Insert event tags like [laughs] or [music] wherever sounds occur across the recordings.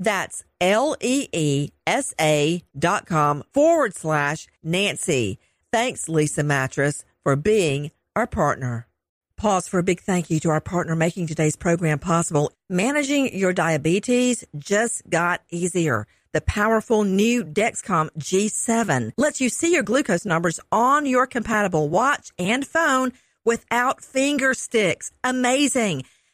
That's L-E-E-S-A dot com forward slash Nancy. Thanks, Leesa Mattress, for being our partner. Pause for a big thank you to our partner making today's program possible. Managing your diabetes just got easier. The powerful new Dexcom G7 lets you see your glucose numbers on your compatible watch and phone without finger sticks. Amazing.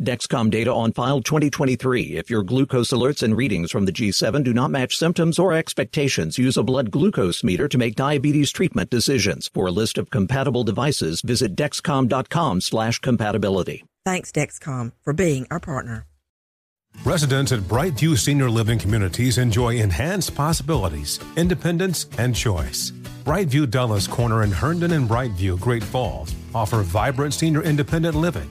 Dexcom data on file 2023. If your glucose alerts and readings from the G7 do not match symptoms or expectations, use a blood glucose meter to make diabetes treatment decisions. For a list of compatible devices, visit dexcom.com slash compatibility. Thanks, Dexcom, for being our partner. Residents at Brightview Senior Living Communities enjoy enhanced possibilities, independence, and choice. Brightview Dulles Corner in Herndon and Brightview, Great Falls offer vibrant senior independent living,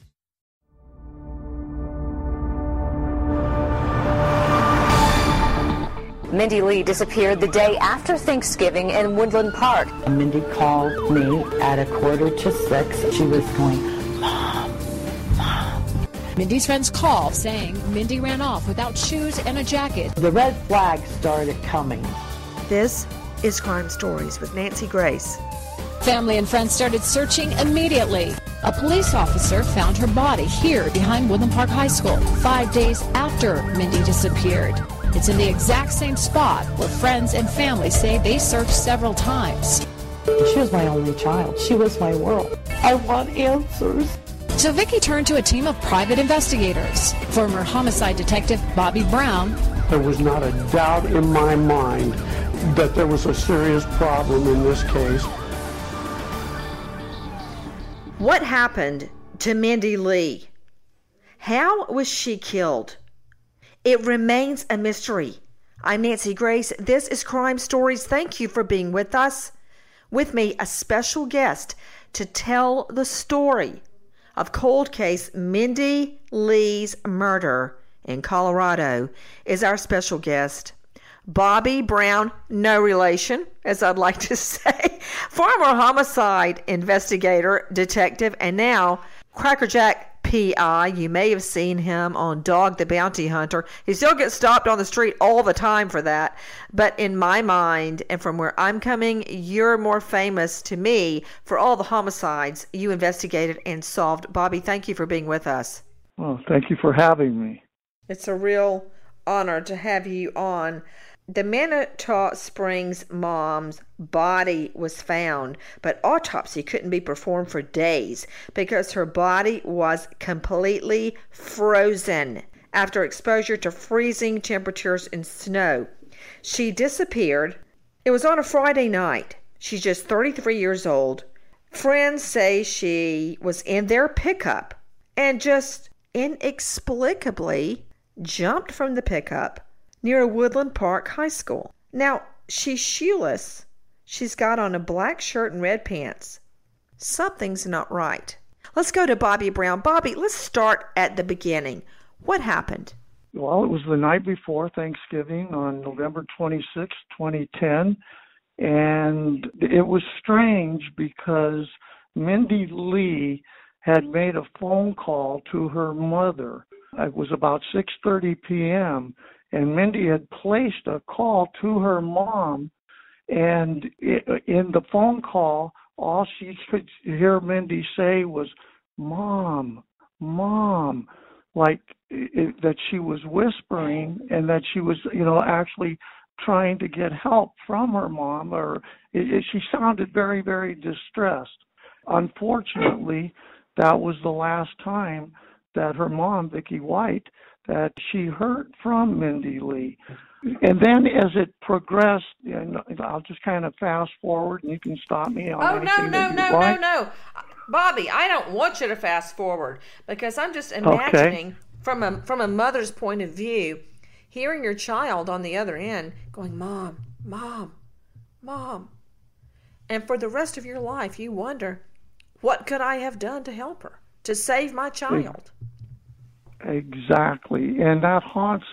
Mindy Lee disappeared the day after Thanksgiving in Woodland Park. Mindy called me at a quarter to six. She was going, Mom, Mom. Mindy's friends called saying Mindy ran off without shoes and a jacket. The red flag started coming. This is Crime Stories with Nancy Grace. Family and friends started searching immediately. A police officer found her body here behind Woodland Park High School five days after Mindy disappeared. It's in the exact same spot where friends and family say they searched several times. She was my only child. She was my world. I want answers. So Vicky turned to a team of private investigators. Former homicide detective Bobby Brown. There was not a doubt in my mind that there was a serious problem in this case. What happened to Mindy Lee? How was she killed? It remains a mystery. I'm Nancy Grace. This is Crime Stories. Thank you for being with us. With me, a special guest to tell the story of cold case Mindy Lee's murder in Colorado is our special guest. Bobby Brown, no relation, as I'd like to [laughs] say, former homicide investigator, detective, and now Crackerjack PI. You may have seen him on Dog the Bounty Hunter. He still gets stopped on the street all the time for that. But in my mind, and from where I'm coming, you're more famous to me for all the homicides you investigated and solved. Bobby, thank you for being with us. Well, thank you for having me. It's a real honor to have you on. The Manitou Springs mom's body was found, but autopsy couldn't be performed for days because her body was completely frozen after exposure to freezing temperatures and snow. She disappeared. It was on a Friday night. She's just 33 years old. Friends say she was in their pickup and just inexplicably jumped from the pickup near a Woodland Park High School. Now, she's shoeless. She's got on a black shirt and red pants. Something's not right. Let's go to Bobby Brown. Bobby, let's start at the beginning. What happened? Well, it was the night before Thanksgiving on November 26, 2010. And it was strange because Mindy Lee had made a phone call to her mother. It was about 6:30 p.m. and Mindy had placed a call to her mom and in the phone call all she [laughs] could hear Mindy say was mom mom like it, that she was whispering and that she was you know actually trying to get help from her mom or it, it, she sounded very very distressed. Unfortunately that was the last time that her mom vicki white that she heard from mindy lee and then as it progressed and i'll just kind of fast forward and you can stop me on oh no no no like. no no bobby i don't want you to fast forward because i'm just imagining okay. from a from a mother's point of view hearing your child on the other end going, Mom, Mom, Mom. And for the rest of your life, you wonder, what could I have done to help her, to save my child? Exactly. And that haunts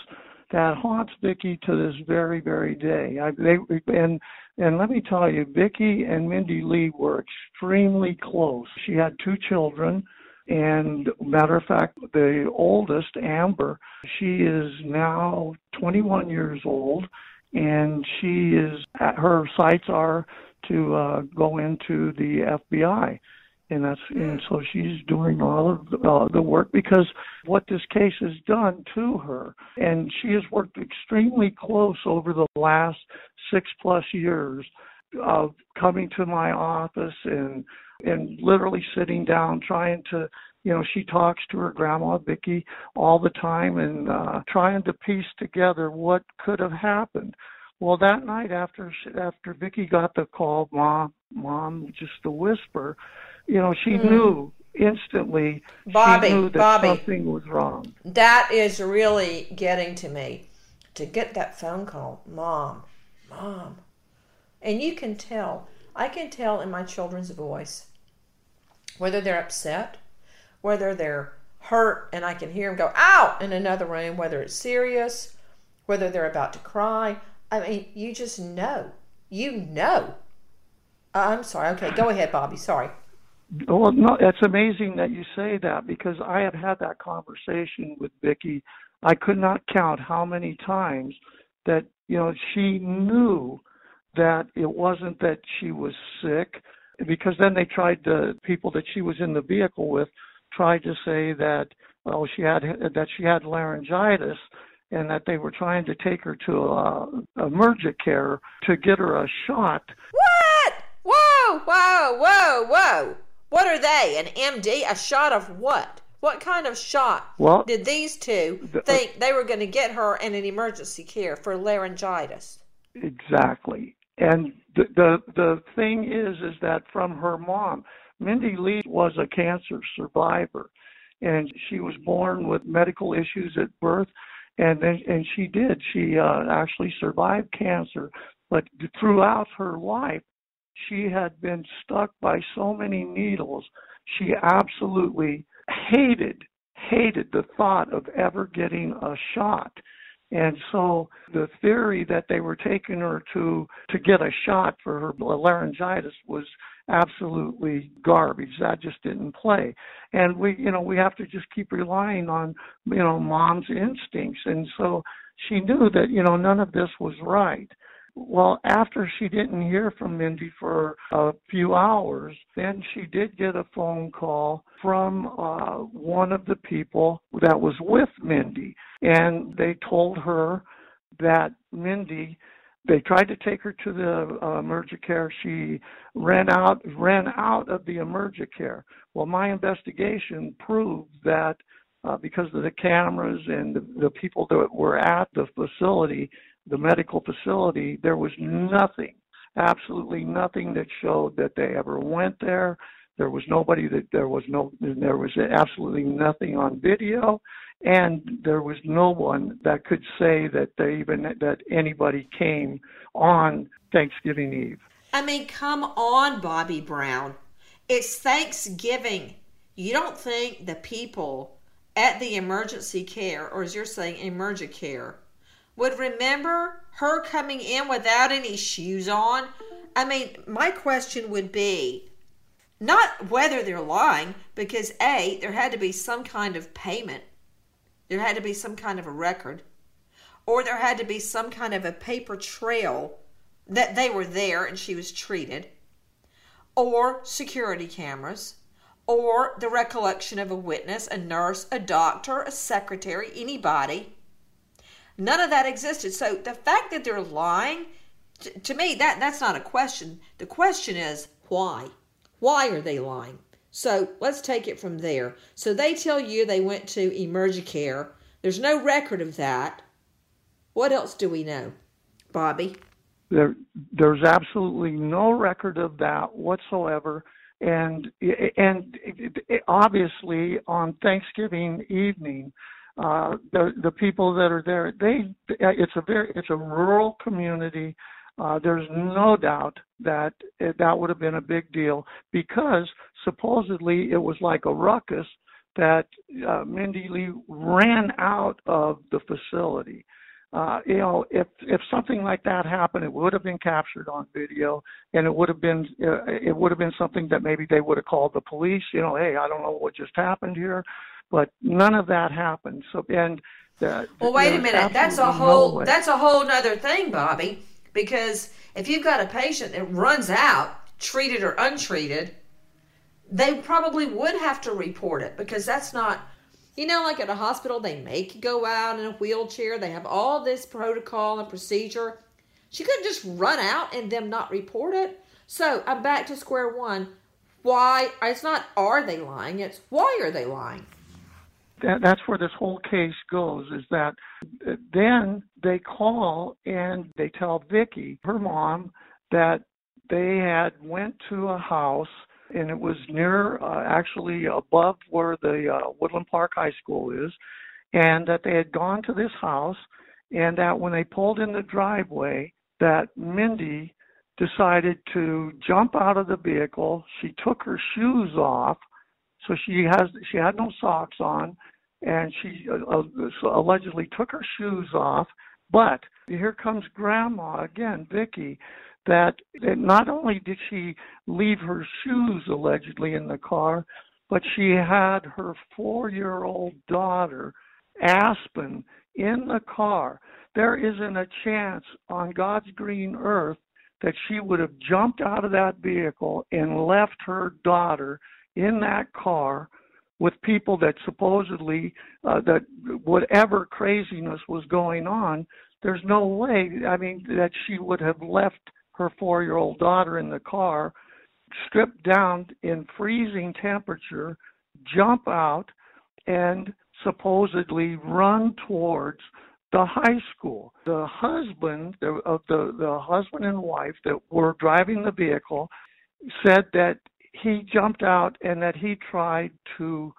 that haunts Vicki to this very, very day. I, they, and and let me tell you, Vicki and Mindy Lee were extremely close. She had two children, and matter of fact, the oldest, Amber, she is now 21 years old, and she is her sights are to uh, go into the FBI, and that's and so she's doing all of the, uh, the work because what this case has done to her, and she has worked extremely close over the last six plus years of coming to my office and and literally sitting down trying to you know she talks to her grandma Vicki all the time and uh trying to piece together what could have happened. Well that night after after Vicki got the call mom mom just a whisper you know she mm. knew instantly Bobby, she knew that Bobby, something was wrong that is really getting to me to get that phone call mom mom and you can tell I can tell in my children's voice whether they're upset, whether they're hurt, and I can hear them go, out in another room, whether it's serious, whether they're about to cry. I mean, you just know. You know. Uh, I'm sorry. Okay, go ahead, Bobby. Sorry. Well, no, it's amazing that you say that because I have had that conversation with Vicki. I could not count how many times that you know she knew that it wasn't that she was sick because then they tried to people that she was in the vehicle with tried to say that well she had that she had laryngitis and that they were trying to take her to a, emergent care to get her a shot. What? Whoa, whoa, whoa, whoa. What are they? An MD? A shot of what? What kind of shot well, did these two the, uh, think they were going to get her in an emergency care for laryngitis? Exactly. And the, the the thing is is that from her mom, Mindy Lee was a cancer survivor, and she was born with medical issues at birth, and then and she did she uh, actually survived cancer, but throughout her life, she had been stuck by so many needles. She absolutely hated hated the thought of ever getting a shot and so the theory that they were taking her to to get a shot for her laryngitis was absolutely garbage. That just didn't play. And we you know, we have to just keep relying on, you know, mom's instincts. And so she knew that, you know, none of this was right. Well, after she didn't hear from Mindy for a few hours, then she did get a phone call from uh, one of the people that was with Mindy, and they told her that Mindy they tried to take her to the uh, emergent care. She ran out ran out of the emergent care. Well, my investigation proved that uh, because of the cameras and the, the people that were at the facility, the medical facility, there was nothing, absolutely nothing that showed that they ever went there. There was nobody that there was no there was absolutely nothing on video, and there was no one that could say that they even that anybody came on Thanksgiving Eve. I mean, come on, Bobby Brown. It's Thanksgiving. you don't think the people at the emergency care, or as you're saying, emergent care, would remember her coming in without any shoes on? I mean, my question would be not whether they're lying, because A, there had to be some kind of payment, there had to be some kind of a record, or there had to be some kind of a paper trail that they were there and she was treated, or security cameras, or the recollection of a witness, a nurse, a doctor, a secretary, anybody. None of that existed. So the fact that they're lying, to, to me, that that's not a question. The question is why. Why are they lying? So let's take it from there. So they tell you they went to Emergicare. There's no record of that. What else do we know, Bobby? There, there's absolutely no record of that whatsoever. And and obviously on Thanksgiving evening, uh, the the people that are there, they it's a very it's a rural community. Uh, there's no doubt that it, that would have been a big deal because supposedly it was like a ruckus that uh, Mindy Lee ran out of the facility. Uh, you know, if if something like that happened, it would have been captured on video, and it would have been uh, it would have been something that maybe they would have called the police. You know, hey, I don't know what just happened here, but none of that happened. So and the, well, wait a minute, that's a whole no that's a whole other thing, Bobby. Because if you've got a patient that runs out, treated or untreated, they probably would have to report it because that's not, you know, like at a hospital, they make you go out in a wheelchair. They have all this protocol and procedure. She couldn't just run out and them not report it. So I'm back to square one. Why? It's not are they lying, it's why are they lying? That, that's where this whole case goes is that then they call and they tell Vicky, her mom, that they had went to a house and it was near uh, actually above where the uh, Woodland Park High School is and that they had gone to this house and that when they pulled in the driveway that Mindy decided to jump out of the vehicle. She took her shoes off so she has she had no socks on, and she uh, uh allegedly took her shoes off. But here comes Grandma again, Vicky. That, that not only did she leave her shoes allegedly in the car, but she had her four-year-old daughter, Aspen, in the car. There isn't a chance on God's green earth that she would have jumped out of that vehicle and left her daughter in that car with people that supposedly uh, that whatever craziness was going on there's no way i mean that she would have left her 4-year-old daughter in the car stripped down in freezing temperature jump out and supposedly run towards the high school. The husband of the, the husband and wife that were driving the vehicle said that he jumped out and that he tried to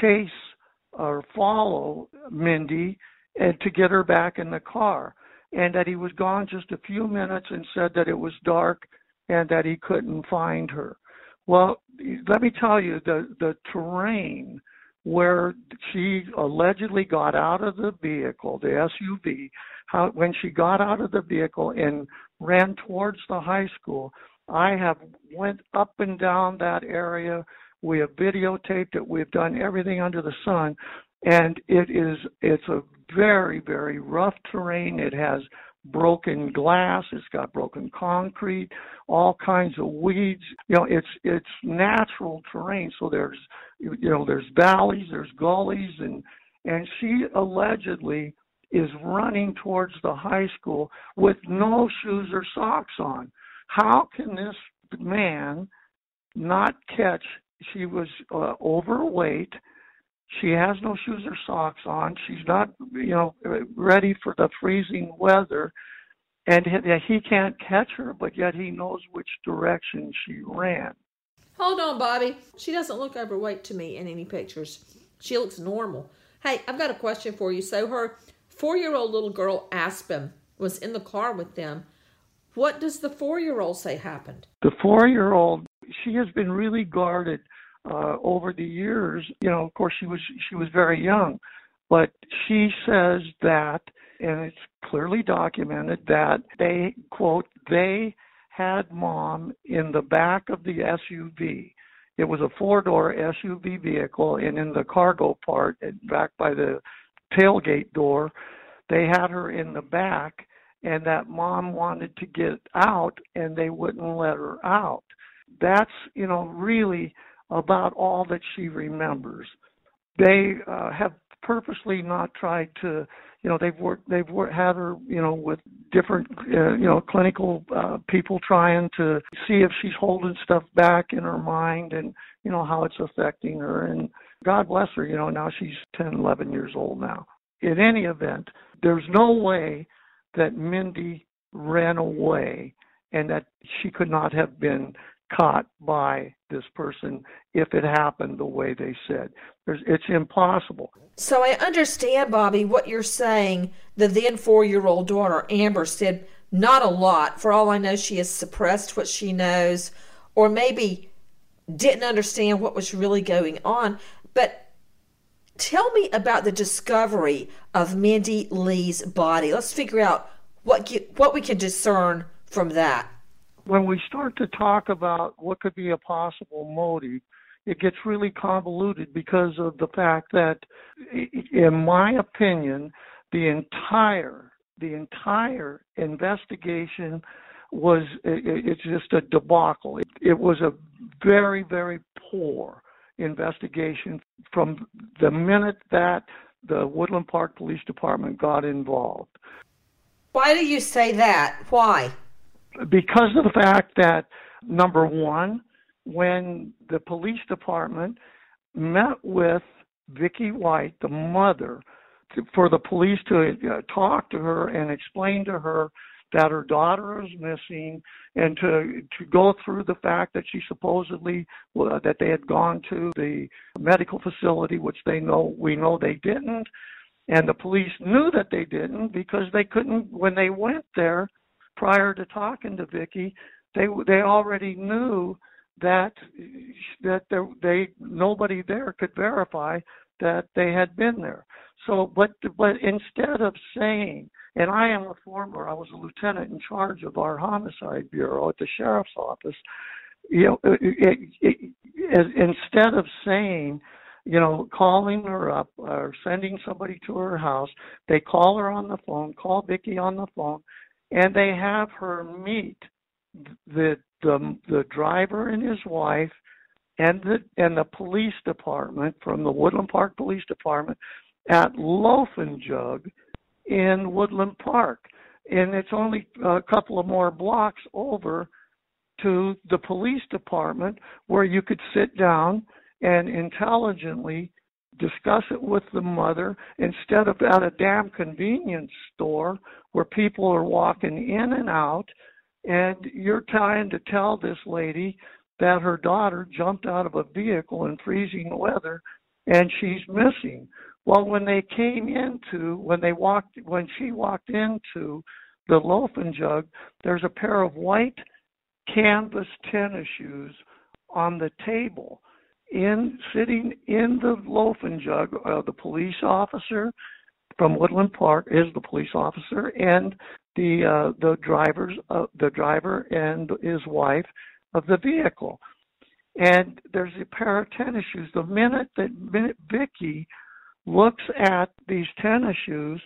chase or follow Mindy and to get her back in the car and that he was gone just a few minutes and said that it was dark and that he couldn't find her. Well, let me tell you the the terrain where she allegedly got out of the vehicle, the SUV, how when she got out of the vehicle and ran towards the high school, I have went up and down that area. We have videotaped it. We've done everything under the sun, and it is it's a very very rough terrain. It has broken glass. It's got broken concrete, all kinds of weeds. You know, it's it's natural terrain. So there's you know there's valleys, there's gullies, and and she allegedly is running towards the high school with no shoes or socks on. How can this man not catch? She was uh, overweight. She has no shoes or socks on. She's not, you know, ready for the freezing weather, and he can't catch her. But yet he knows which direction she ran. Hold on, Bobby. She doesn't look overweight to me in any pictures. She looks normal. Hey, I've got a question for you. So her four-year-old little girl Aspen was in the car with them what does the four year old say happened? The four year old, she has been really guarded uh, over the years, you know, of course she was she was very young, but she says that, and it's clearly documented that they quote they had mom in the back of the SUV. It was a four door SUV vehicle, and in the cargo part, back by the tailgate door, they had her in the back, and that mom wanted to get out, and they wouldn't let her out. That's, you know, really about all that she remembers. They uh, have purposely not tried to you know they've worked they've worked, had her you know with different uh, you know clinical uh, people trying to see if she's holding stuff back in her mind and you know how it's affecting her and god bless her you know now she's 10 11 years old now in any event there's no way that mindy ran away and that she could not have been caught by this person if it happened the way they said. There's, it's impossible. So I understand, Bobby, what you're saying. The then four year old daughter, Amber, said not a lot. For all I know, she has suppressed what she knows or maybe didn't understand what was really going on. But tell me about the discovery of Mindy Lee's body. Let's figure out what, what we can discern from that when we start to talk about what could be a possible motive, it gets really convoluted because of the fact that, in my opinion, the entire the entire investigation was it's just a debacle. It, it was a very very poor investigation from the minute that the Woodland Park Police Department got involved. Why do you say that? Why? because of the fact that number one, when the police department met with Vicky White, the mother, to, for the police to uh, talk to her and explain to her that her daughter is missing and to to go through the fact that she supposedly uh, that they had gone to the medical facility which they know we know they didn't. And the police knew that they didn't because they couldn't when they went there prior to talking to Vicky, they they already knew that that there, they nobody there could verify that they had been there. So, but but instead of saying, and I am a former, I was a lieutenant in charge of our homicide bureau at the sheriff's office. You know, it, it, it, instead of saying, you know, calling her up or sending somebody to her house, they call her on the phone, call Vicky on the phone, and they have her meet the the the driver and his wife and the and the police department from the Woodland Park Police Department at Loaf and Jug in Woodland Park. And it's only a couple of more blocks over to the police department where you could sit down and intelligently discuss it with the mother instead of at a damn convenience store where people are walking in and out and you're trying to tell this lady that her daughter jumped out of a vehicle in freezing weather and she's missing. Well, when they came into, when they walked, when she walked into the loaf and jug, there's a pair of white canvas tennis shoes on the table in sitting in the loaf and jug uh, the police officer from Woodland Park is the police officer and the uh, the drivers uh, the driver and his wife of the vehicle and there's a pair of tennis shoes the minute that minute Vicky looks at these tennis shoes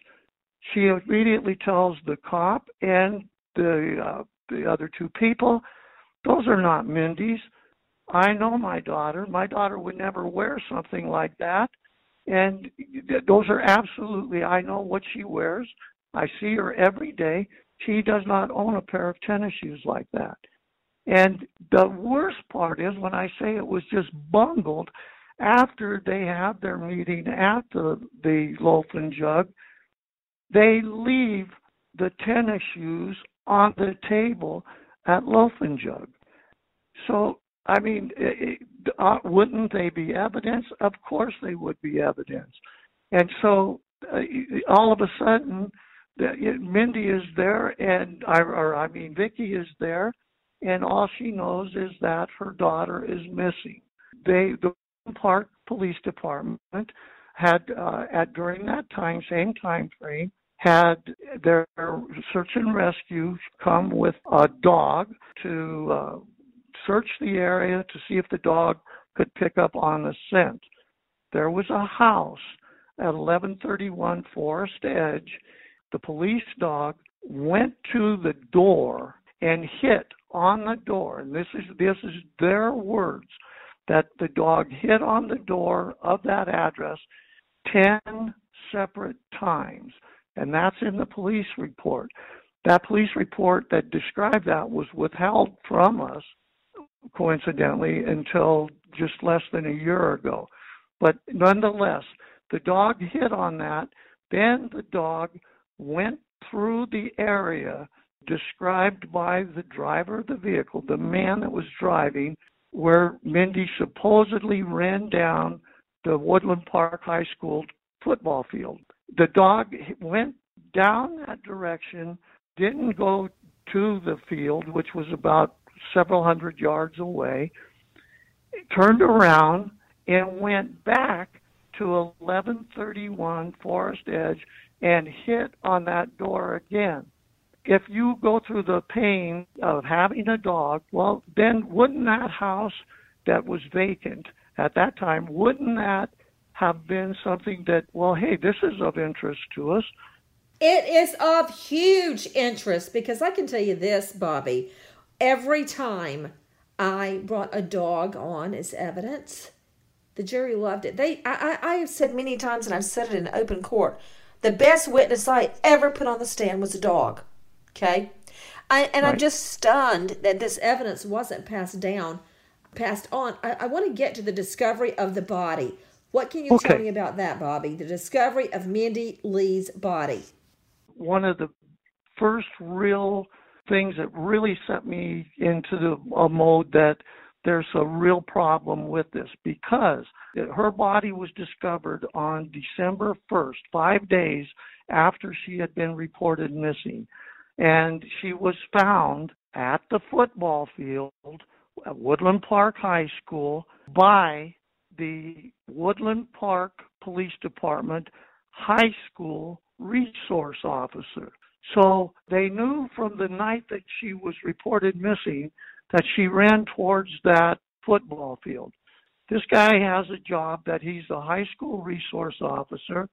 she immediately tells the cop and the uh, the other two people those are not Mindy's I know my daughter. My daughter would never wear something like that. And those are absolutely, I know what she wears. I see her every day. She does not own a pair of tennis shoes like that. And the worst part is when I say it was just bungled after they have their meeting at the, loaf and jug, they leave the tennis shoes on the table at loaf and jug. So I mean, it, uh, wouldn't they be evidence? Of course they would be evidence. And so uh, all of a sudden, Mindy is there, and or I mean, Vicky is there, and all she knows is that her daughter is missing. they the Park Police Department had uh, at during that time, same time frame, had their search and rescue come with a dog to uh, search the area to see if the dog could pick up on the scent. There was a house at 1131 Forest Edge. The police dog went to the door and hit on the door. And this is this is their words that the dog hit on the door of that address 10 separate times. And that's in the police report. That police report that described that was withheld from us, coincidentally, until just less than a year ago. But nonetheless, the dog hit on that. Then the dog went through the area described by the driver of the vehicle, the man that was driving, where Mindy supposedly ran down the Woodland Park High School football field. The dog went down that direction, didn't go to the field, which was about several hundred yards away, turned around and went back to 1131 Forest Edge and hit on that door again. If you go through the pain of having a dog, well, then wouldn't that house that was vacant at that time, wouldn't that have been something that, well, hey, this is of interest to us? It is of huge interest because I can tell you this, Bobby. Every time I brought a dog on as evidence, the jury loved it. They, I, I, have said many times, and I've said it in open court, the best witness I ever put on the stand was a dog. Okay, I, and right. I'm just stunned that this evidence wasn't passed down, passed on. I, I want to get to the discovery of the body. What can you okay. tell me about that, Bobby? The discovery of Mindy Lee's body. One of the first real things that really set me into the a mode that there's a real problem with this because her body was discovered on December 1st, five days after she had been reported missing. And she was found at the football field at Woodland Park High School by the Woodland Park Police Department high school resource officer. So they knew from the night that she was reported missing that she ran towards that football field. This guy has a job that he's a high school resource officer.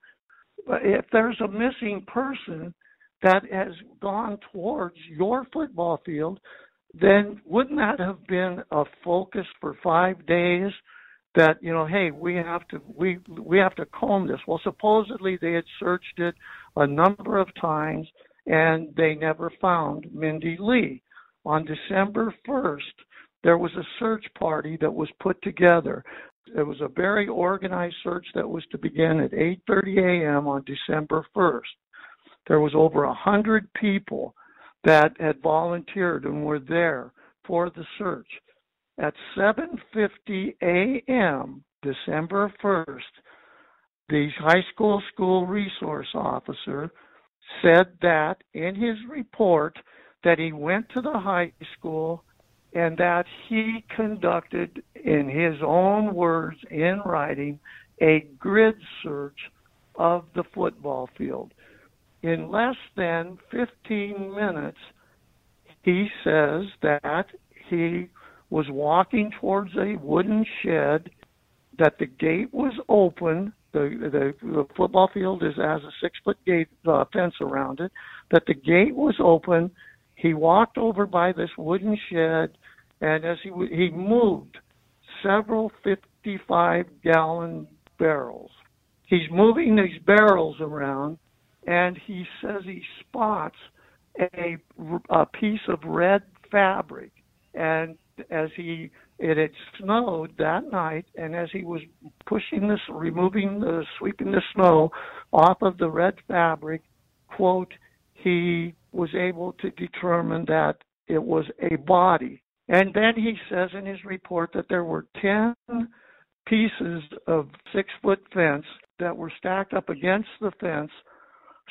If there's a missing person that has gone towards your football field, then wouldn't that have been a focus for five days that you know hey we have to we we have to comb this well supposedly they had searched it a number of times and they never found mindy lee on december 1st there was a search party that was put together it was a very organized search that was to begin at 8:30 a.m. on December 1st. There was over a hundred people that had volunteered and were there for the search. At 7:50 a.m. December 1st, the high school school resource officer said that in his report that he went to the high school and that he conducted in his own words in writing a grid search of the football field. In less than 15 minutes, he says that he was walking towards a wooden shed, that the gate was open. The, the, the football field is has a six foot gate uh, fence around it. That the gate was open. He walked over by this wooden shed, and as he he moved several 55 gallon barrels. He's moving these barrels around, and he says he spots a, a piece of red fabric. And as he it had snowed that night and as he was pushing this removing the sweeping the snow off of the red fabric quote he was able to determine that it was a body. And then he says in his report that there were 10 pieces of six foot fence that were stacked up against the fence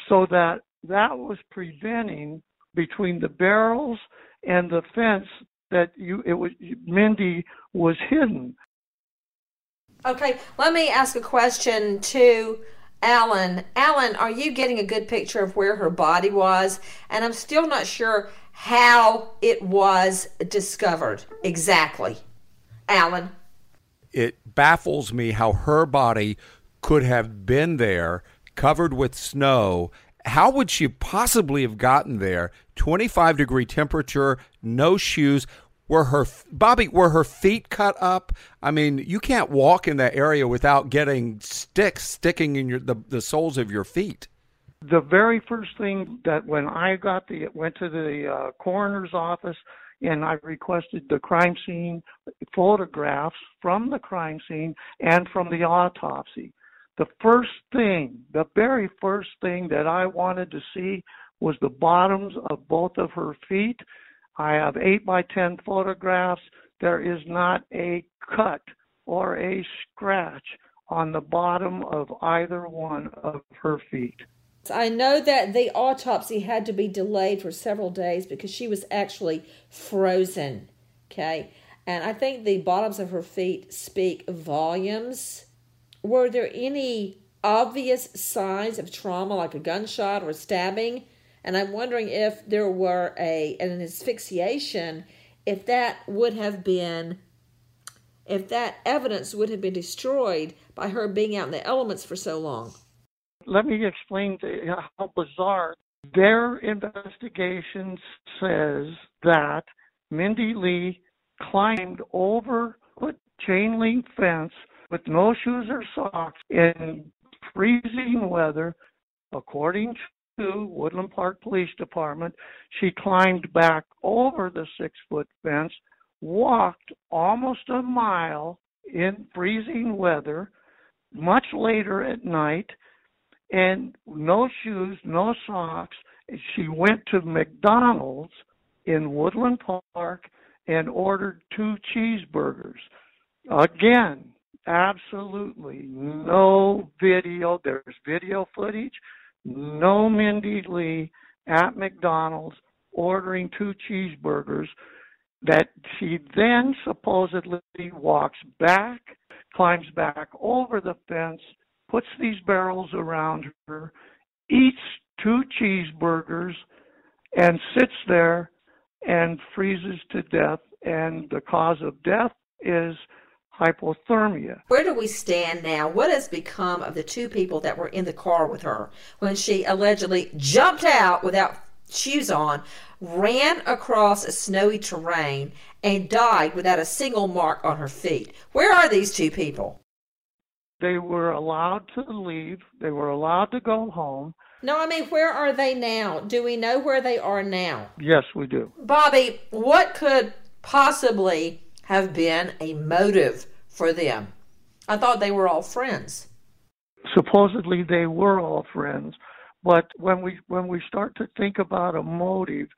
so that that was preventing between the barrels and the fence that you it was Mindy was hidden. Okay, let me ask a question to Alan. Alan, are you getting a good picture of where her body was? And I'm still not sure how it was discovered exactly. Alan. It baffles me how her body could have been there covered with snow. How would she possibly have gotten there? 25 degree temperature, no shoes. Were her Bobby? Were her feet cut up? I mean, you can't walk in that area without getting sticks sticking in your the, the soles of your feet. The very first thing that when I got the went to the uh, coroner's office and I requested the crime scene photographs from the crime scene and from the autopsy. The first thing, the very first thing that I wanted to see was the bottoms of both of her feet I have 8 by 10 photographs. There is not a cut or a scratch on the bottom of either one of her feet. I know that the autopsy had to be delayed for several days because she was actually frozen. Okay. And I think the bottoms of her feet speak volumes. Were there any obvious signs of trauma, like a gunshot or stabbing? And I'm wondering if there were a an asphyxiation, if that would have been if that evidence would have been destroyed by her being out in the elements for so long. Let me explain how bizarre their investigation says that Mindy Lee climbed over a chain link fence with no shoes or socks in freezing weather, according to Woodland Park Police Department. She climbed back over the six foot fence, walked almost a mile in freezing weather, much later at night, and no shoes, no socks. She went to McDonald's in Woodland Park and ordered two cheeseburgers. Again, absolutely no video. There's video footage no Mindy Lee at McDonald's ordering two cheeseburgers that she then supposedly walks back, climbs back over the fence, puts these barrels around her, eats two cheeseburgers, and sits there and freezes to death. And the cause of death is hypothermia. Where do we stand now? What has become of the two people that were in the car with her when she allegedly jumped out without shoes on, ran across a snowy terrain, and died without a single mark on her feet? Where are these two people? They were allowed to leave, they were allowed to go home. No, I mean, where are they now? Do we know where they are now? Yes, we do. Bobby, what could possibly have been a motive for them. I thought they were all friends. Supposedly they were all friends, but when we when we start to think about a motive,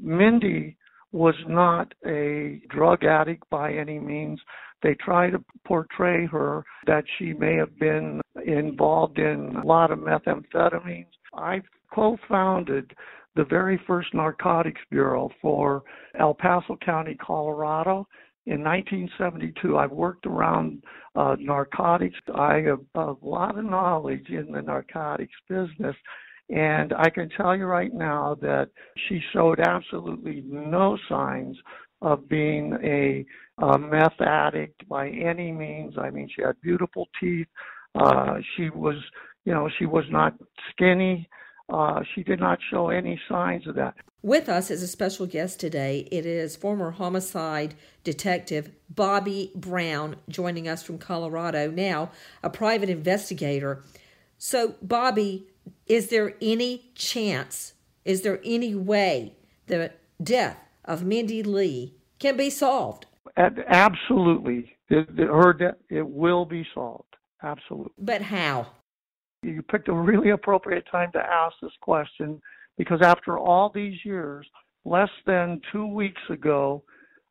Mindy was not a drug addict by any means. They try to portray her that she may have been involved in a lot of methamphetamines. I co-founded the very first narcotics bureau for El Paso County, Colorado, in 1972, I've worked around uh, narcotics. I have a lot of knowledge in the narcotics business. And I can tell you right now that she showed absolutely no signs of being a, a meth addict by any means. I mean, she had beautiful teeth. Uh, she was, you know, she was not skinny. Uh, she did not show any signs of that. With us as a special guest today, it is former homicide detective Bobby Brown joining us from Colorado, now a private investigator. So, Bobby, is there any chance, is there any way the death of Mindy Lee can be solved? Absolutely. Her death, it will be solved. Absolutely. But how? You picked a really appropriate time to ask this question because after all these years, less than two weeks ago,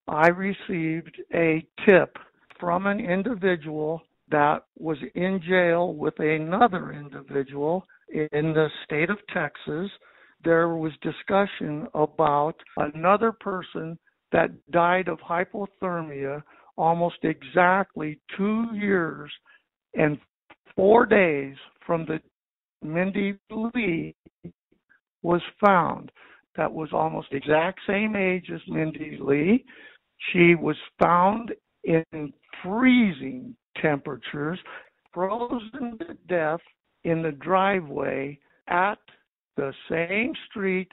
I received a tip from an individual that was in jail with another individual in the state of Texas. There was discussion about another person that died of hypothermia almost exactly two years and four days from the Mindy Lee was found. That was almost exact same age as Mindy Lee. She was found in freezing temperatures, frozen to death in the driveway at the same street.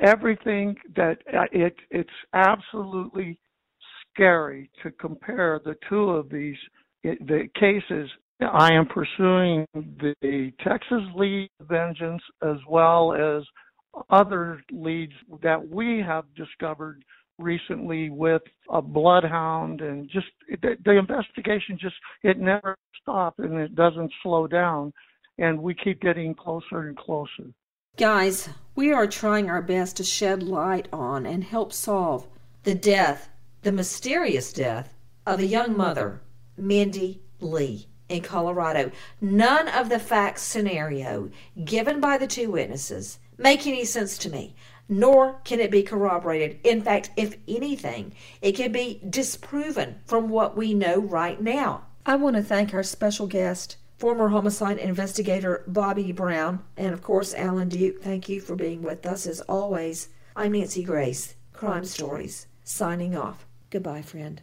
Everything that uh, it it's absolutely scary to compare the two of these the cases. I am pursuing the Texas lead vengeance as well as other leads that we have discovered recently with a bloodhound and just the, the investigation just it never stops and it doesn't slow down and we keep getting closer and closer. Guys we are trying our best to shed light on and help solve the death the mysterious death of a young mother mindy lee in colorado none of the facts scenario given by the two witnesses make any sense to me nor can it be corroborated. In fact, if anything, it can be disproven from what we know right now. I want to thank our special guest, former homicide investigator Bobby Brown, and of course, Alan Duke. Thank you for being with us as always. I'm Nancy Grace, Crime Stories, signing off. Goodbye, friend.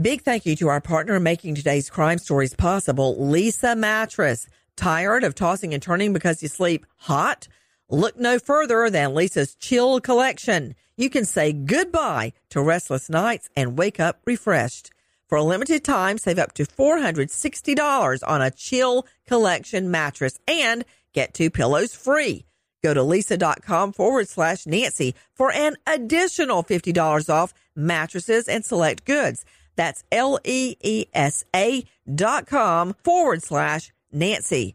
Big thank you to our partner making today's crime stories possible, Leesa Mattress. Tired of tossing and turning because you sleep hot? Look no further than Leesa's Chill Collection. You can say goodbye to restless nights and wake up refreshed. For a limited time, save up to $460 on a Chill Collection mattress and get two pillows free. Go to leesa.com forward slash Nancy for an additional $50 off mattresses and select goods. That's L E E S A dot com forward slash Nancy.